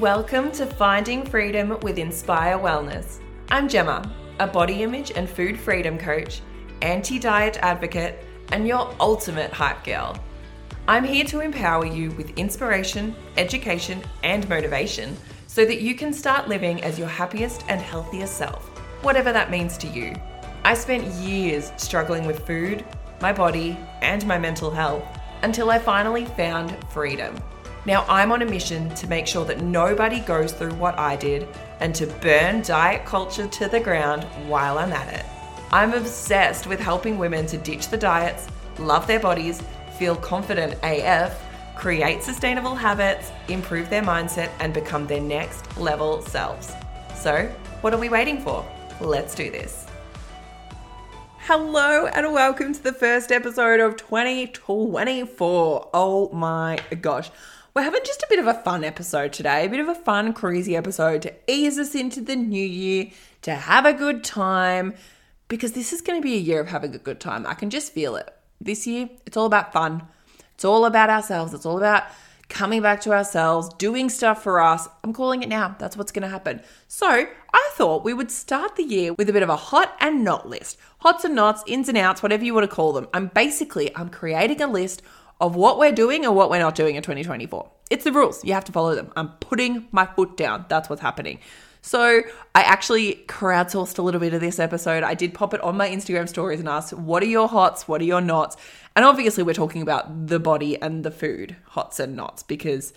Welcome to Finding Freedom with Inspire Wellness. I'm Gemma, a body image and food freedom coach, anti diet advocate, and your ultimate hype girl. I'm here to empower you with inspiration, education, and motivation so that you can start living as your happiest and healthiest self, whatever that means to you. I spent years struggling with food, my body, and my mental health until I finally found freedom. Now I'm on a mission to make sure that nobody goes through what I did and to burn diet culture to the ground while I'm at it. I'm obsessed with helping women to ditch the diets, love their bodies, feel confident AF, create sustainable habits, improve their mindset, and become their next level selves. So, what are we waiting for? Let's do this. Hello and welcome to the first episode of 2024. Oh my gosh. We're having just a bit of a fun episode today, a bit of a fun, crazy episode to ease us into the new year, to have a good time, because this is going to be a year of having a good time. I can just feel it. This year, it's all about fun. It's all about ourselves. It's all about coming back to ourselves, doing stuff for us. I'm calling it now. That's what's going to happen. So, I thought we would start the year with a bit of a hot and not list. Hots and nots, ins and outs, whatever you want to call them. I'm basically I'm creating a list of what we're doing and what we're not doing in 2024. It's the rules. You have to follow them. I'm putting my foot down. That's what's happening. So I actually crowdsourced a little bit of this episode. I did pop it on my Instagram stories and asked, what are your hots? What are your nots? And obviously, we're talking about the body and the food, hots and nots, because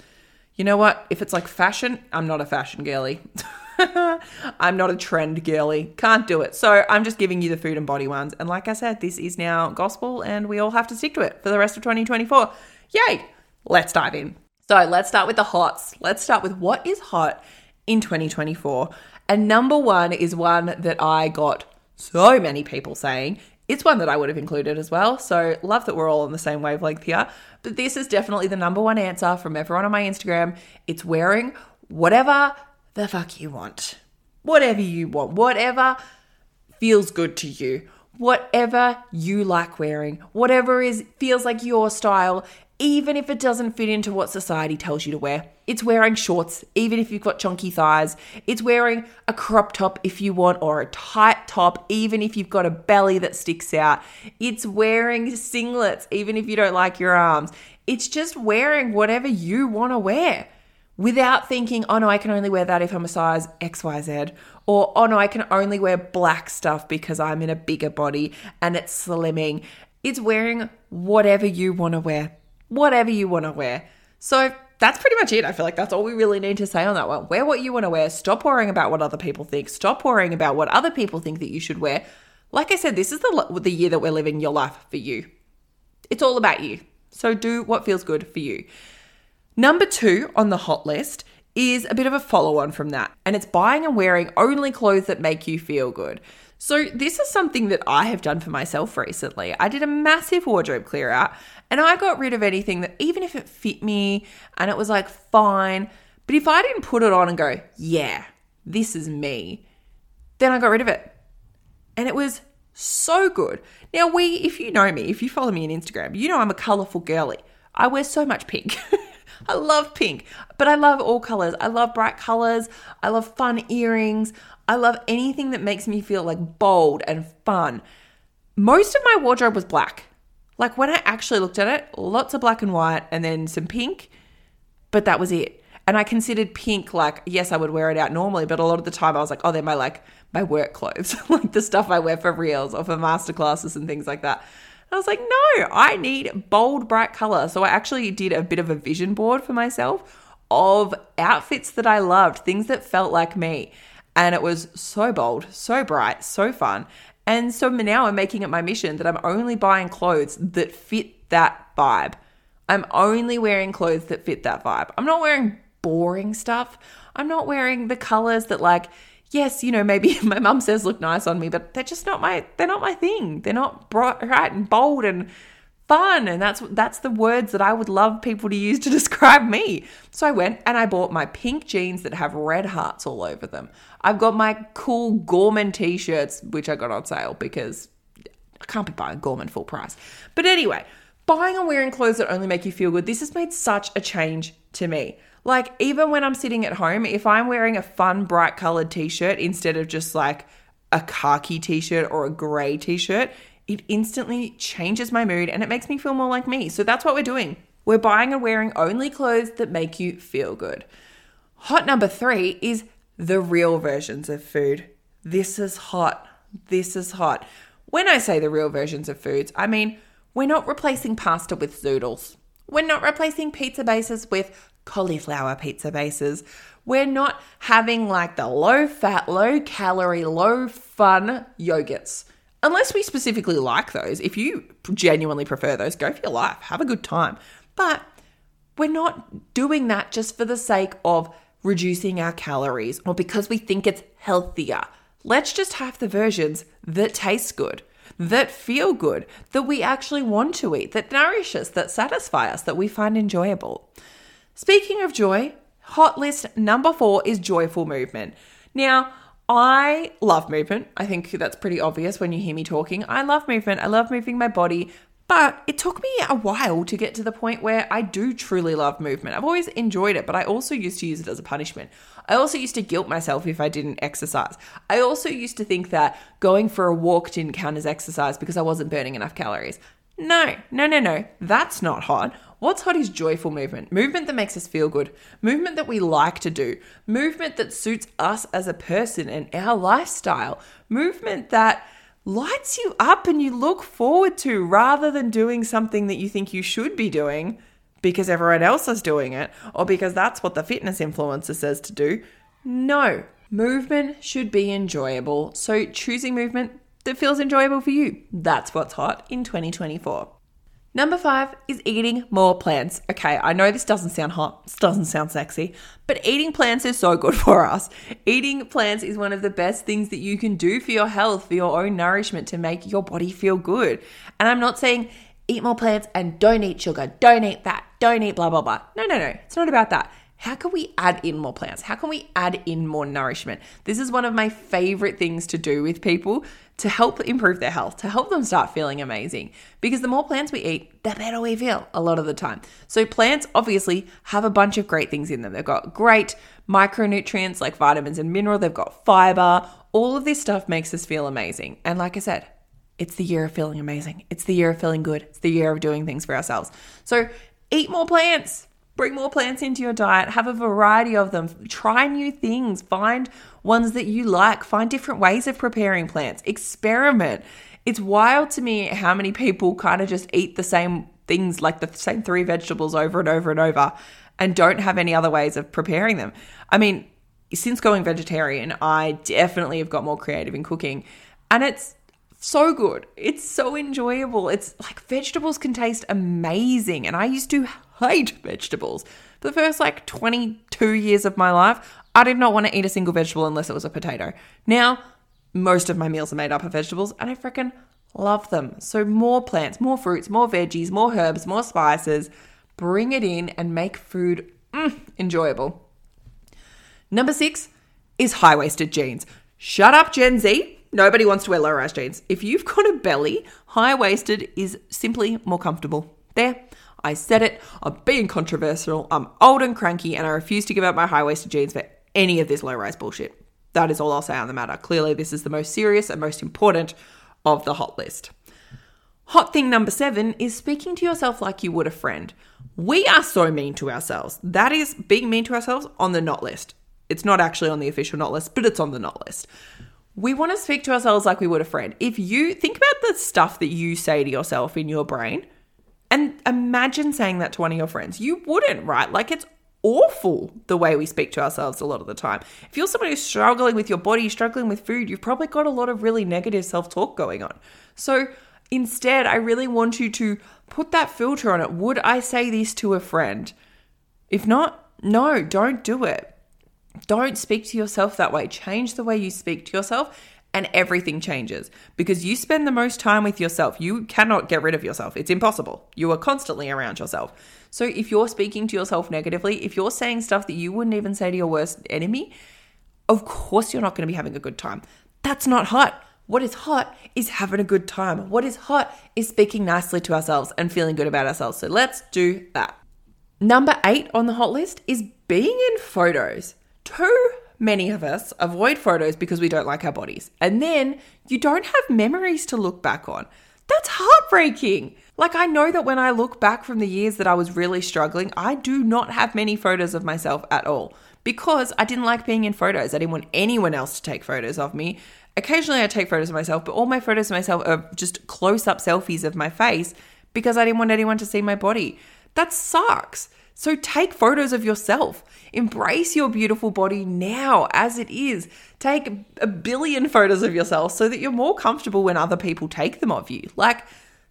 you know what? If it's like fashion, I'm not a fashion girly. I'm not a trend girly. Can't do it. So I'm just giving you the food and body ones. And like I said, this is now gospel and we all have to stick to it for the rest of 2024. Yay! Let's dive in. So let's start with the hots. Let's start with what is hot in 2024. And number one is one that I got so many people saying. It's one that I would have included as well. So love that we're all on the same wavelength here. But this is definitely the number one answer from everyone on my Instagram. It's wearing whatever the fuck you want. Whatever you want, whatever feels good to you, whatever you like wearing, whatever is feels like your style, even if it doesn't fit into what society tells you to wear. It's wearing shorts, even if you've got chunky thighs. It's wearing a crop top if you want, or a tight top, even if you've got a belly that sticks out. It's wearing singlets, even if you don't like your arms. It's just wearing whatever you want to wear without thinking, oh no, I can only wear that if I'm a size XYZ, or oh no, I can only wear black stuff because I'm in a bigger body and it's slimming. It's wearing whatever you want to wear, whatever you want to wear. So that's pretty much it. I feel like that's all we really need to say on that one. Wear what you want to wear. Stop worrying about what other people think. Stop worrying about what other people think that you should wear. Like I said, this is the, the year that we're living your life for you. It's all about you. So do what feels good for you. Number two on the hot list is a bit of a follow on from that, and it's buying and wearing only clothes that make you feel good. So, this is something that I have done for myself recently. I did a massive wardrobe clear out and I got rid of anything that, even if it fit me and it was like fine, but if I didn't put it on and go, yeah, this is me, then I got rid of it. And it was so good. Now, we, if you know me, if you follow me on Instagram, you know I'm a colorful girly. I wear so much pink. I love pink, but I love all colors. I love bright colors. I love fun earrings. I love anything that makes me feel like bold and fun. Most of my wardrobe was black. Like when I actually looked at it, lots of black and white and then some pink, but that was it. And I considered pink like, yes, I would wear it out normally, but a lot of the time I was like, oh, they're my like my work clothes, like the stuff I wear for reels or for masterclasses and things like that. I was like, no, I need bold, bright color. So I actually did a bit of a vision board for myself of outfits that I loved, things that felt like me. And it was so bold, so bright, so fun. And so now I'm making it my mission that I'm only buying clothes that fit that vibe. I'm only wearing clothes that fit that vibe. I'm not wearing boring stuff. I'm not wearing the colors that like yes, you know, maybe my mum says look nice on me, but they're just not my they're not my thing. They're not bright and bold and fun and that's that's the words that I would love people to use to describe me. So I went and I bought my pink jeans that have red hearts all over them. I've got my cool Gorman t-shirts which I got on sale because I can't be buying Gorman full price. But anyway, buying and wearing clothes that only make you feel good. This has made such a change to me. Like, even when I'm sitting at home, if I'm wearing a fun, bright colored t shirt instead of just like a khaki t shirt or a gray t shirt, it instantly changes my mood and it makes me feel more like me. So that's what we're doing. We're buying and wearing only clothes that make you feel good. Hot number three is the real versions of food. This is hot. This is hot. When I say the real versions of foods, I mean we're not replacing pasta with zoodles. We're not replacing pizza bases with cauliflower pizza bases. We're not having like the low fat, low calorie, low fun yogurts. Unless we specifically like those. If you genuinely prefer those, go for your life. Have a good time. But we're not doing that just for the sake of reducing our calories or because we think it's healthier. Let's just have the versions that taste good, that feel good, that we actually want to eat, that nourish us, that satisfy us, that we find enjoyable. Speaking of joy, hot list number four is joyful movement. Now, I love movement. I think that's pretty obvious when you hear me talking. I love movement. I love moving my body. But it took me a while to get to the point where I do truly love movement. I've always enjoyed it, but I also used to use it as a punishment. I also used to guilt myself if I didn't exercise. I also used to think that going for a walk didn't count as exercise because I wasn't burning enough calories. No, no, no, no. That's not hot. What's hot is joyful movement. Movement that makes us feel good. Movement that we like to do. Movement that suits us as a person and our lifestyle. Movement that lights you up and you look forward to rather than doing something that you think you should be doing because everyone else is doing it or because that's what the fitness influencer says to do. No, movement should be enjoyable. So choosing movement that feels enjoyable for you. That's what's hot in 2024. Number five is eating more plants. Okay, I know this doesn't sound hot, this doesn't sound sexy, but eating plants is so good for us. Eating plants is one of the best things that you can do for your health, for your own nourishment, to make your body feel good. And I'm not saying eat more plants and don't eat sugar, don't eat that, don't eat blah, blah, blah. No, no, no, it's not about that how can we add in more plants? How can we add in more nourishment? This is one of my favorite things to do with people to help improve their health, to help them start feeling amazing. Because the more plants we eat, the better we feel a lot of the time. So, plants obviously have a bunch of great things in them. They've got great micronutrients like vitamins and mineral, they've got fiber. All of this stuff makes us feel amazing. And like I said, it's the year of feeling amazing. It's the year of feeling good. It's the year of doing things for ourselves. So, eat more plants Bring more plants into your diet, have a variety of them, try new things, find ones that you like, find different ways of preparing plants, experiment. It's wild to me how many people kind of just eat the same things, like the same three vegetables over and over and over, and don't have any other ways of preparing them. I mean, since going vegetarian, I definitely have got more creative in cooking, and it's so good. It's so enjoyable. It's like vegetables can taste amazing. And I used to hate vegetables. For the first like 22 years of my life, I did not want to eat a single vegetable unless it was a potato. Now, most of my meals are made up of vegetables and I freaking love them. So, more plants, more fruits, more veggies, more herbs, more spices. Bring it in and make food mm, enjoyable. Number six is high waisted jeans. Shut up, Gen Z. Nobody wants to wear low rise jeans. If you've got a belly, high waisted is simply more comfortable. There, I said it. I'm being controversial. I'm old and cranky, and I refuse to give up my high waisted jeans for any of this low rise bullshit. That is all I'll say on the matter. Clearly, this is the most serious and most important of the hot list. Hot thing number seven is speaking to yourself like you would a friend. We are so mean to ourselves. That is being mean to ourselves on the not list. It's not actually on the official not list, but it's on the not list we want to speak to ourselves like we would a friend. If you think about the stuff that you say to yourself in your brain and imagine saying that to one of your friends, you wouldn't, right? Like it's awful the way we speak to ourselves a lot of the time. If you're somebody who's struggling with your body, struggling with food, you've probably got a lot of really negative self talk going on. So instead, I really want you to put that filter on it. Would I say this to a friend? If not, no, don't do it. Don't speak to yourself that way. Change the way you speak to yourself, and everything changes because you spend the most time with yourself. You cannot get rid of yourself, it's impossible. You are constantly around yourself. So, if you're speaking to yourself negatively, if you're saying stuff that you wouldn't even say to your worst enemy, of course you're not going to be having a good time. That's not hot. What is hot is having a good time. What is hot is speaking nicely to ourselves and feeling good about ourselves. So let's do that. Number eight on the hot list is being in photos, too many of us avoid photos because we don't like our bodies. And then you don't have memories to look back on. That's heartbreaking. Like, I know that when I look back from the years that I was really struggling, I do not have many photos of myself at all because I didn't like being in photos. I didn't want anyone else to take photos of me. Occasionally, I take photos of myself, but all my photos of myself are just close up selfies of my face because I didn't want anyone to see my body. That sucks. So take photos of yourself. Embrace your beautiful body now as it is. Take a billion photos of yourself so that you're more comfortable when other people take them of you. Like,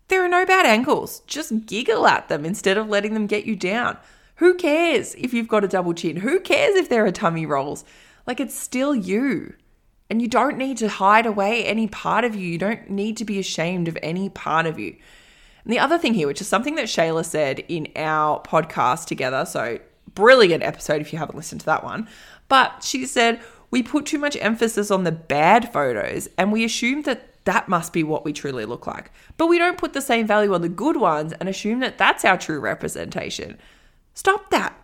there are no bad angles. Just giggle at them instead of letting them get you down. Who cares if you've got a double chin? Who cares if there are tummy rolls? Like, it's still you. And you don't need to hide away any part of you. You don't need to be ashamed of any part of you. And the other thing here, which is something that Shayla said in our podcast together, so brilliant episode if you haven't listened to that one, but she said, we put too much emphasis on the bad photos and we assume that that must be what we truly look like. But we don't put the same value on the good ones and assume that that's our true representation. Stop that.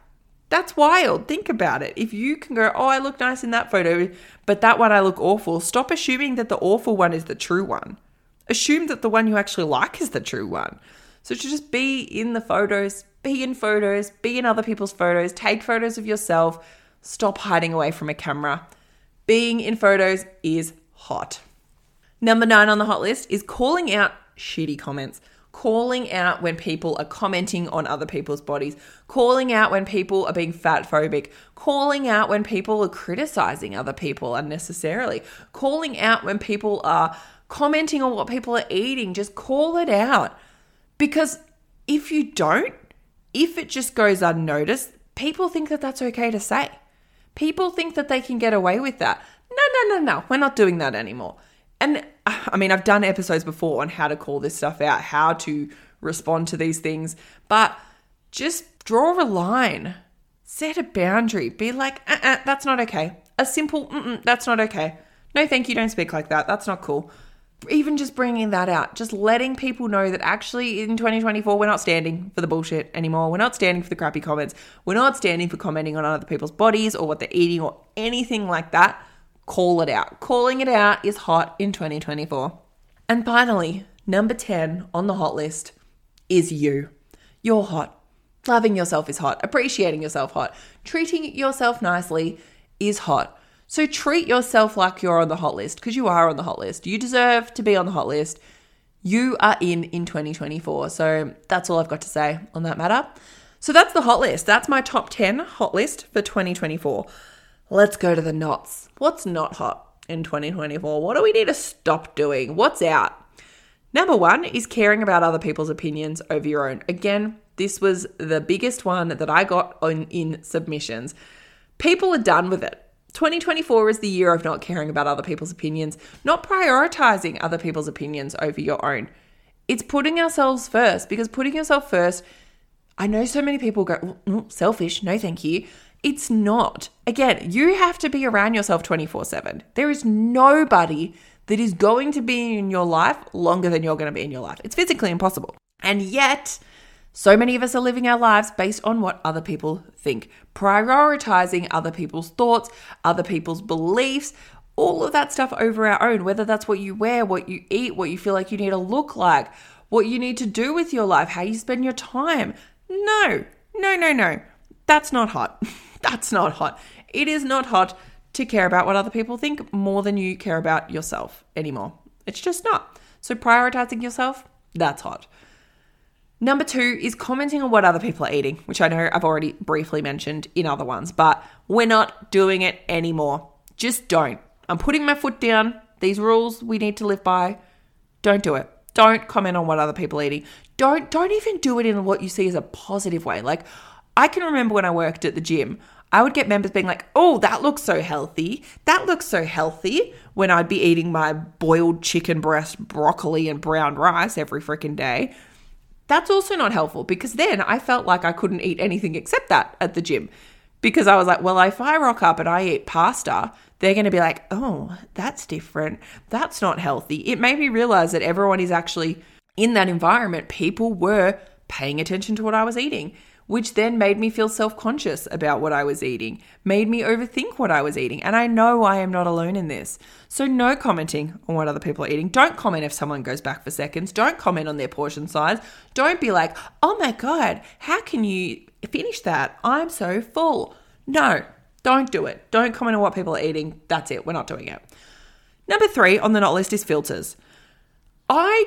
That's wild. Think about it. If you can go, oh, I look nice in that photo, but that one I look awful, stop assuming that the awful one is the true one assume that the one you actually like is the true one. So to just be in the photos, be in photos, be in other people's photos, take photos of yourself, stop hiding away from a camera. Being in photos is hot. Number nine on the hot list is calling out shitty comments. Calling out when people are commenting on other people's bodies, calling out when people are being fat phobic, calling out when people are criticizing other people unnecessarily, calling out when people are commenting on what people are eating, just call it out. Because if you don't, if it just goes unnoticed, people think that that's okay to say. People think that they can get away with that. No, no, no, no. We're not doing that anymore. And I mean, I've done episodes before on how to call this stuff out, how to respond to these things, but just draw a line, set a boundary, be like, uh-uh, that's not okay. A simple, that's not okay. No, thank you, don't speak like that. That's not cool even just bringing that out, just letting people know that actually in 2024, we're not standing for the bullshit anymore. We're not standing for the crappy comments. We're not standing for commenting on other people's bodies or what they're eating or anything like that. Call it out. Calling it out is hot in 2024. And finally, number 10 on the hot list is you. You're hot. Loving yourself is hot. Appreciating yourself hot. Treating yourself nicely is hot. So treat yourself like you're on the hot list because you are on the hot list. You deserve to be on the hot list. You are in in 2024. So that's all I've got to say on that matter. So that's the hot list. That's my top 10 hot list for 2024. Let's go to the knots. What's not hot in 2024? What do we need to stop doing? What's out? Number one is caring about other people's opinions over your own. Again, this was the biggest one that I got on in submissions. People are done with it. 2024 is the year of not caring about other people's opinions, not prioritizing other people's opinions over your own. It's putting ourselves first because putting yourself first, I know so many people go, mm, selfish, no thank you. It's not. Again, you have to be around yourself 24 7. There is nobody that is going to be in your life longer than you're going to be in your life. It's physically impossible. And yet, so many of us are living our lives based on what other people think, prioritizing other people's thoughts, other people's beliefs, all of that stuff over our own, whether that's what you wear, what you eat, what you feel like you need to look like, what you need to do with your life, how you spend your time. No, no, no, no. That's not hot. that's not hot. It is not hot to care about what other people think more than you care about yourself anymore. It's just not. So prioritizing yourself, that's hot. Number two is commenting on what other people are eating, which I know I've already briefly mentioned in other ones, but we're not doing it anymore. Just don't. I'm putting my foot down. These rules we need to live by. Don't do it. Don't comment on what other people are eating. Don't don't even do it in what you see as a positive way. Like I can remember when I worked at the gym, I would get members being like, "Oh, that looks so healthy. That looks so healthy." When I'd be eating my boiled chicken breast, broccoli, and brown rice every freaking day that's also not helpful because then I felt like I couldn't eat anything except that at the gym because I was like, well, if I rock up and I eat pasta, they're going to be like, oh, that's different. That's not healthy. It made me realize that everyone is actually in that environment, people were paying attention to what I was eating. Which then made me feel self conscious about what I was eating, made me overthink what I was eating. And I know I am not alone in this. So, no commenting on what other people are eating. Don't comment if someone goes back for seconds. Don't comment on their portion size. Don't be like, oh my God, how can you finish that? I'm so full. No, don't do it. Don't comment on what people are eating. That's it. We're not doing it. Number three on the not list is filters. I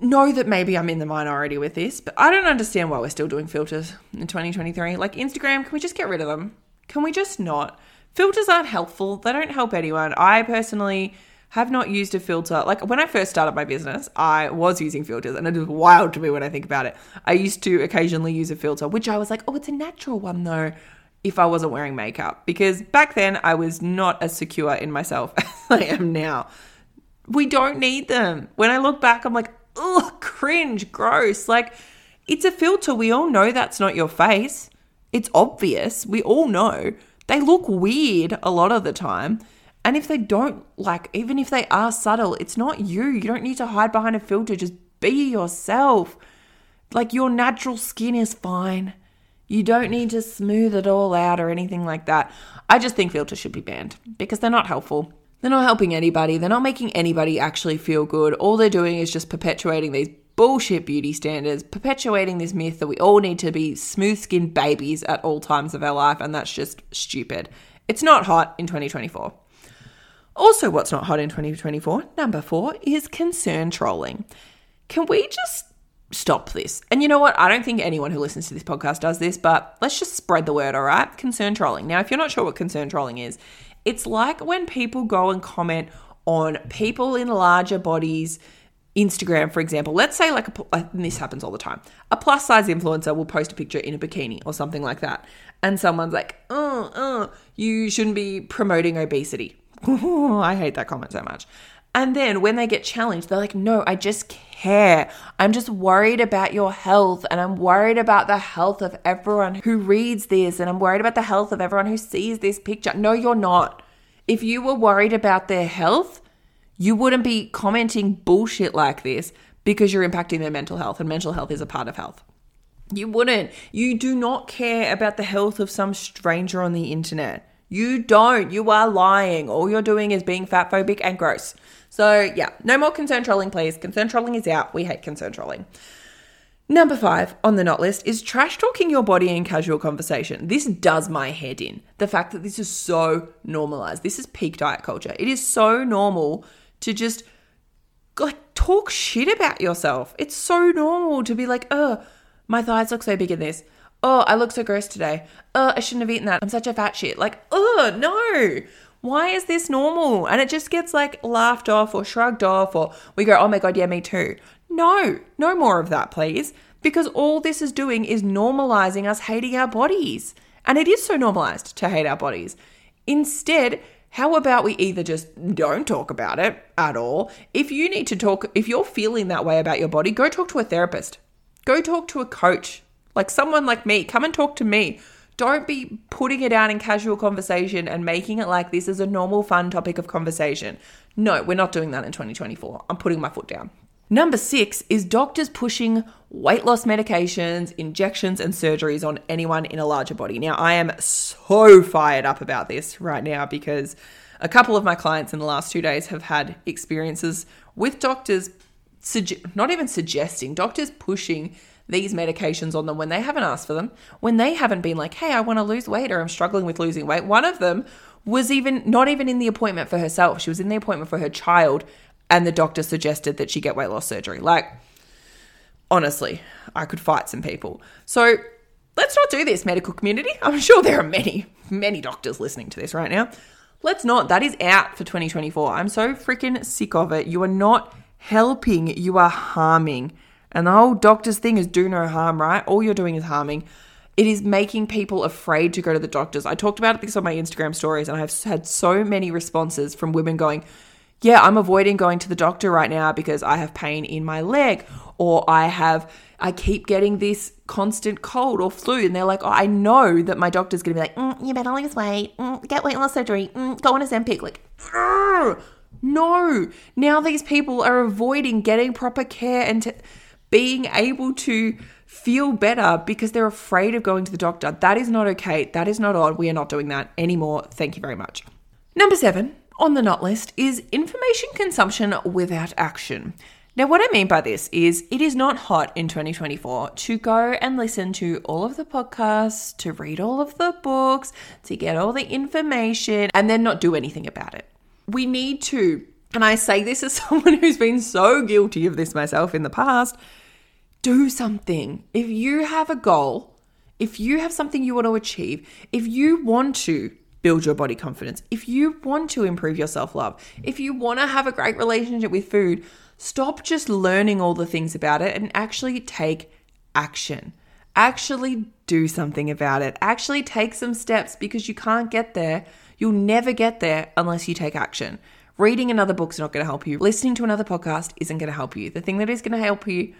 know that maybe I'm in the minority with this, but I don't understand why we're still doing filters in 2023. Like Instagram, can we just get rid of them? Can we just not? Filters aren't helpful. They don't help anyone. I personally have not used a filter. Like when I first started my business, I was using filters and it is wild to me when I think about it. I used to occasionally use a filter, which I was like, oh, it's a natural one though, if I wasn't wearing makeup. Because back then I was not as secure in myself as I am now. We don't need them. When I look back, I'm like, ugh, cringe, gross. Like, it's a filter. We all know that's not your face. It's obvious. We all know. They look weird a lot of the time. And if they don't, like, even if they are subtle, it's not you. You don't need to hide behind a filter. Just be yourself. Like, your natural skin is fine. You don't need to smooth it all out or anything like that. I just think filters should be banned because they're not helpful. They're not helping anybody. They're not making anybody actually feel good. All they're doing is just perpetuating these bullshit beauty standards, perpetuating this myth that we all need to be smooth skinned babies at all times of our life, and that's just stupid. It's not hot in 2024. Also, what's not hot in 2024, number four, is concern trolling. Can we just stop this? And you know what? I don't think anyone who listens to this podcast does this, but let's just spread the word, all right? Concern trolling. Now, if you're not sure what concern trolling is, it's like when people go and comment on people in larger bodies. Instagram, for example, let's say like a, this happens all the time. A plus size influencer will post a picture in a bikini or something like that, and someone's like, "Oh, oh, you shouldn't be promoting obesity." I hate that comment so much. And then when they get challenged, they're like, "No, I just care. I'm just worried about your health, and I'm worried about the health of everyone who reads this, and I'm worried about the health of everyone who sees this picture." No, you're not. If you were worried about their health, you wouldn't be commenting bullshit like this because you're impacting their mental health, and mental health is a part of health. You wouldn't. You do not care about the health of some stranger on the internet. You don't. You are lying. All you're doing is being fatphobic and gross. So, yeah, no more concern trolling, please. Concern trolling is out. We hate concern trolling. Number five on the not list is trash talking your body in casual conversation. This does my head in. The fact that this is so normalized. This is peak diet culture. It is so normal to just like talk shit about yourself. It's so normal to be like, oh, my thighs look so big in this. Oh, I look so gross today. Oh, I shouldn't have eaten that. I'm such a fat shit. Like, oh, no. Why is this normal? And it just gets like laughed off or shrugged off, or we go, oh my God, yeah, me too. No, no more of that, please. Because all this is doing is normalizing us hating our bodies. And it is so normalized to hate our bodies. Instead, how about we either just don't talk about it at all? If you need to talk, if you're feeling that way about your body, go talk to a therapist. Go talk to a coach, like someone like me. Come and talk to me. Don't be putting it out in casual conversation and making it like this is a normal, fun topic of conversation. No, we're not doing that in 2024. I'm putting my foot down. Number six is doctors pushing weight loss medications, injections, and surgeries on anyone in a larger body. Now, I am so fired up about this right now because a couple of my clients in the last two days have had experiences with doctors, suge- not even suggesting, doctors pushing these medications on them when they haven't asked for them, when they haven't been like, hey, I want to lose weight or I'm struggling with losing weight. One of them was even not even in the appointment for herself, she was in the appointment for her child and the doctor suggested that she get weight loss surgery. Like, honestly, I could fight some people. So let's not do this, medical community. I'm sure there are many, many doctors listening to this right now. Let's not. That is out for 2024. I'm so freaking sick of it. You are not helping, you are harming. And the whole doctor's thing is do no harm, right? All you're doing is harming. It is making people afraid to go to the doctors. I talked about this on my Instagram stories, and I've had so many responses from women going, yeah, I'm avoiding going to the doctor right now because I have pain in my leg or I have I keep getting this constant cold or flu and they're like, oh, I know that my doctor's to be like, mm, you better lose weight, mm, get weight loss surgery, mm, go on a Ozempic. Like, no. Now these people are avoiding getting proper care and being able to feel better because they're afraid of going to the doctor. That is not okay. That is not on. We are not doing that anymore. Thank you very much. Number seven on the not list is information consumption without action. Now, what I mean by this is it is not hot in 2024 to go and listen to all of the podcasts, to read all of the books, to get all the information, and then not do anything about it. We need to, and I say this as someone who's been so guilty of this myself in the past, do something. If you have a goal, if you have something you want to achieve, if you want to build your body confidence, if you want to improve your self love, if you want to have a great relationship with food, stop just learning all the things about it and actually take action. Actually do something about it. Actually take some steps because you can't get there. You'll never get there unless you take action. Reading another book's not going to help you. Listening to another podcast isn't going to help you. The thing that is going to help you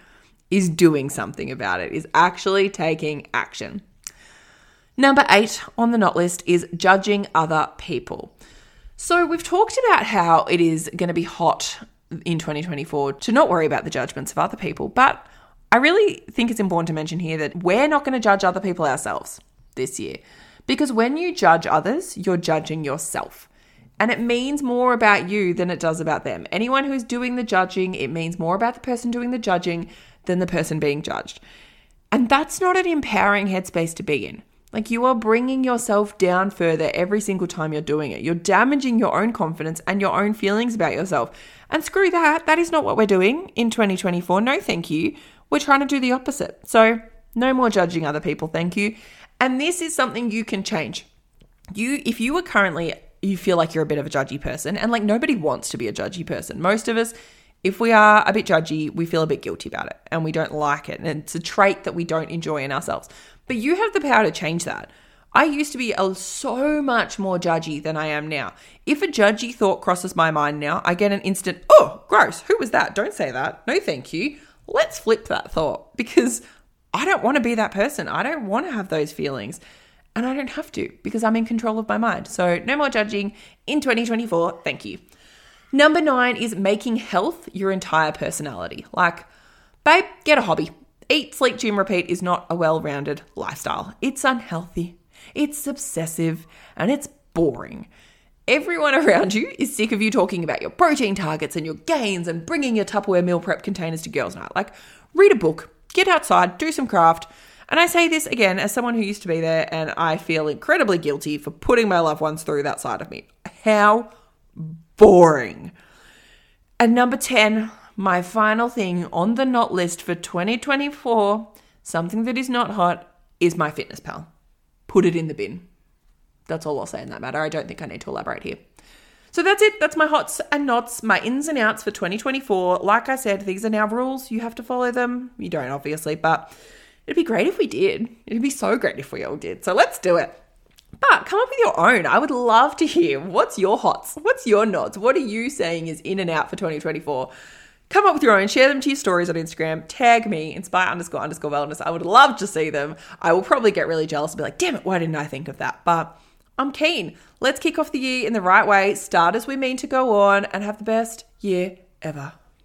is doing something about it, is actually taking action. Number eight on the not list is judging other people. So, we've talked about how it is going to be hot in 2024 to not worry about the judgments of other people, but I really think it's important to mention here that we're not going to judge other people ourselves this year. Because when you judge others, you're judging yourself. And it means more about you than it does about them. Anyone who's doing the judging, it means more about the person doing the judging than the person being judged. And that's not an empowering headspace to be in. Like you are bringing yourself down further every single time you're doing it. You're damaging your own confidence and your own feelings about yourself. And screw that. That is not what we're doing in 2024. No, thank you. We're trying to do the opposite. So, no more judging other people. Thank you. And this is something you can change. You if you are currently you feel like you're a bit of a judgy person and like nobody wants to be a judgy person. Most of us if we are a bit judgy, we feel a bit guilty about it and we don't like it. And it's a trait that we don't enjoy in ourselves. But you have the power to change that. I used to be a, so much more judgy than I am now. If a judgy thought crosses my mind now, I get an instant, oh, gross, who was that? Don't say that. No, thank you. Let's flip that thought because I don't want to be that person. I don't want to have those feelings. And I don't have to because I'm in control of my mind. So, no more judging in 2024. Thank you. Number nine is making health your entire personality. Like, babe, get a hobby. Eat, sleep, gym, repeat is not a well rounded lifestyle. It's unhealthy, it's obsessive, and it's boring. Everyone around you is sick of you talking about your protein targets and your gains and bringing your Tupperware meal prep containers to girls' night. Like, read a book, get outside, do some craft. And I say this again as someone who used to be there, and I feel incredibly guilty for putting my loved ones through that side of me. How boring. And number 10, my final thing on the not list for 2024, something that is not hot, is MyFitnessPal. Put it in the bin. That's all I'll say in that matter. I don't think I need to elaborate here. So that's it. That's my hots and nots, my ins and outs for 2024. Like I said, these are now rules. You have to follow them. You don't, obviously, but it'd be great if we did. It'd be so great if we all did. So let's do it. But come up with your own. I would love to hear what's your hots? What's your nods? What are you saying is in and out for 2024? Come up with your own, share them to your stories on Instagram, tag me, inspire underscore underscore wellness. I would love to see them. I will probably get really jealous and be like, damn it, why didn't I think of that? But I'm keen. Let's kick off the year in the right way, start as we mean to go on, and have the best year ever.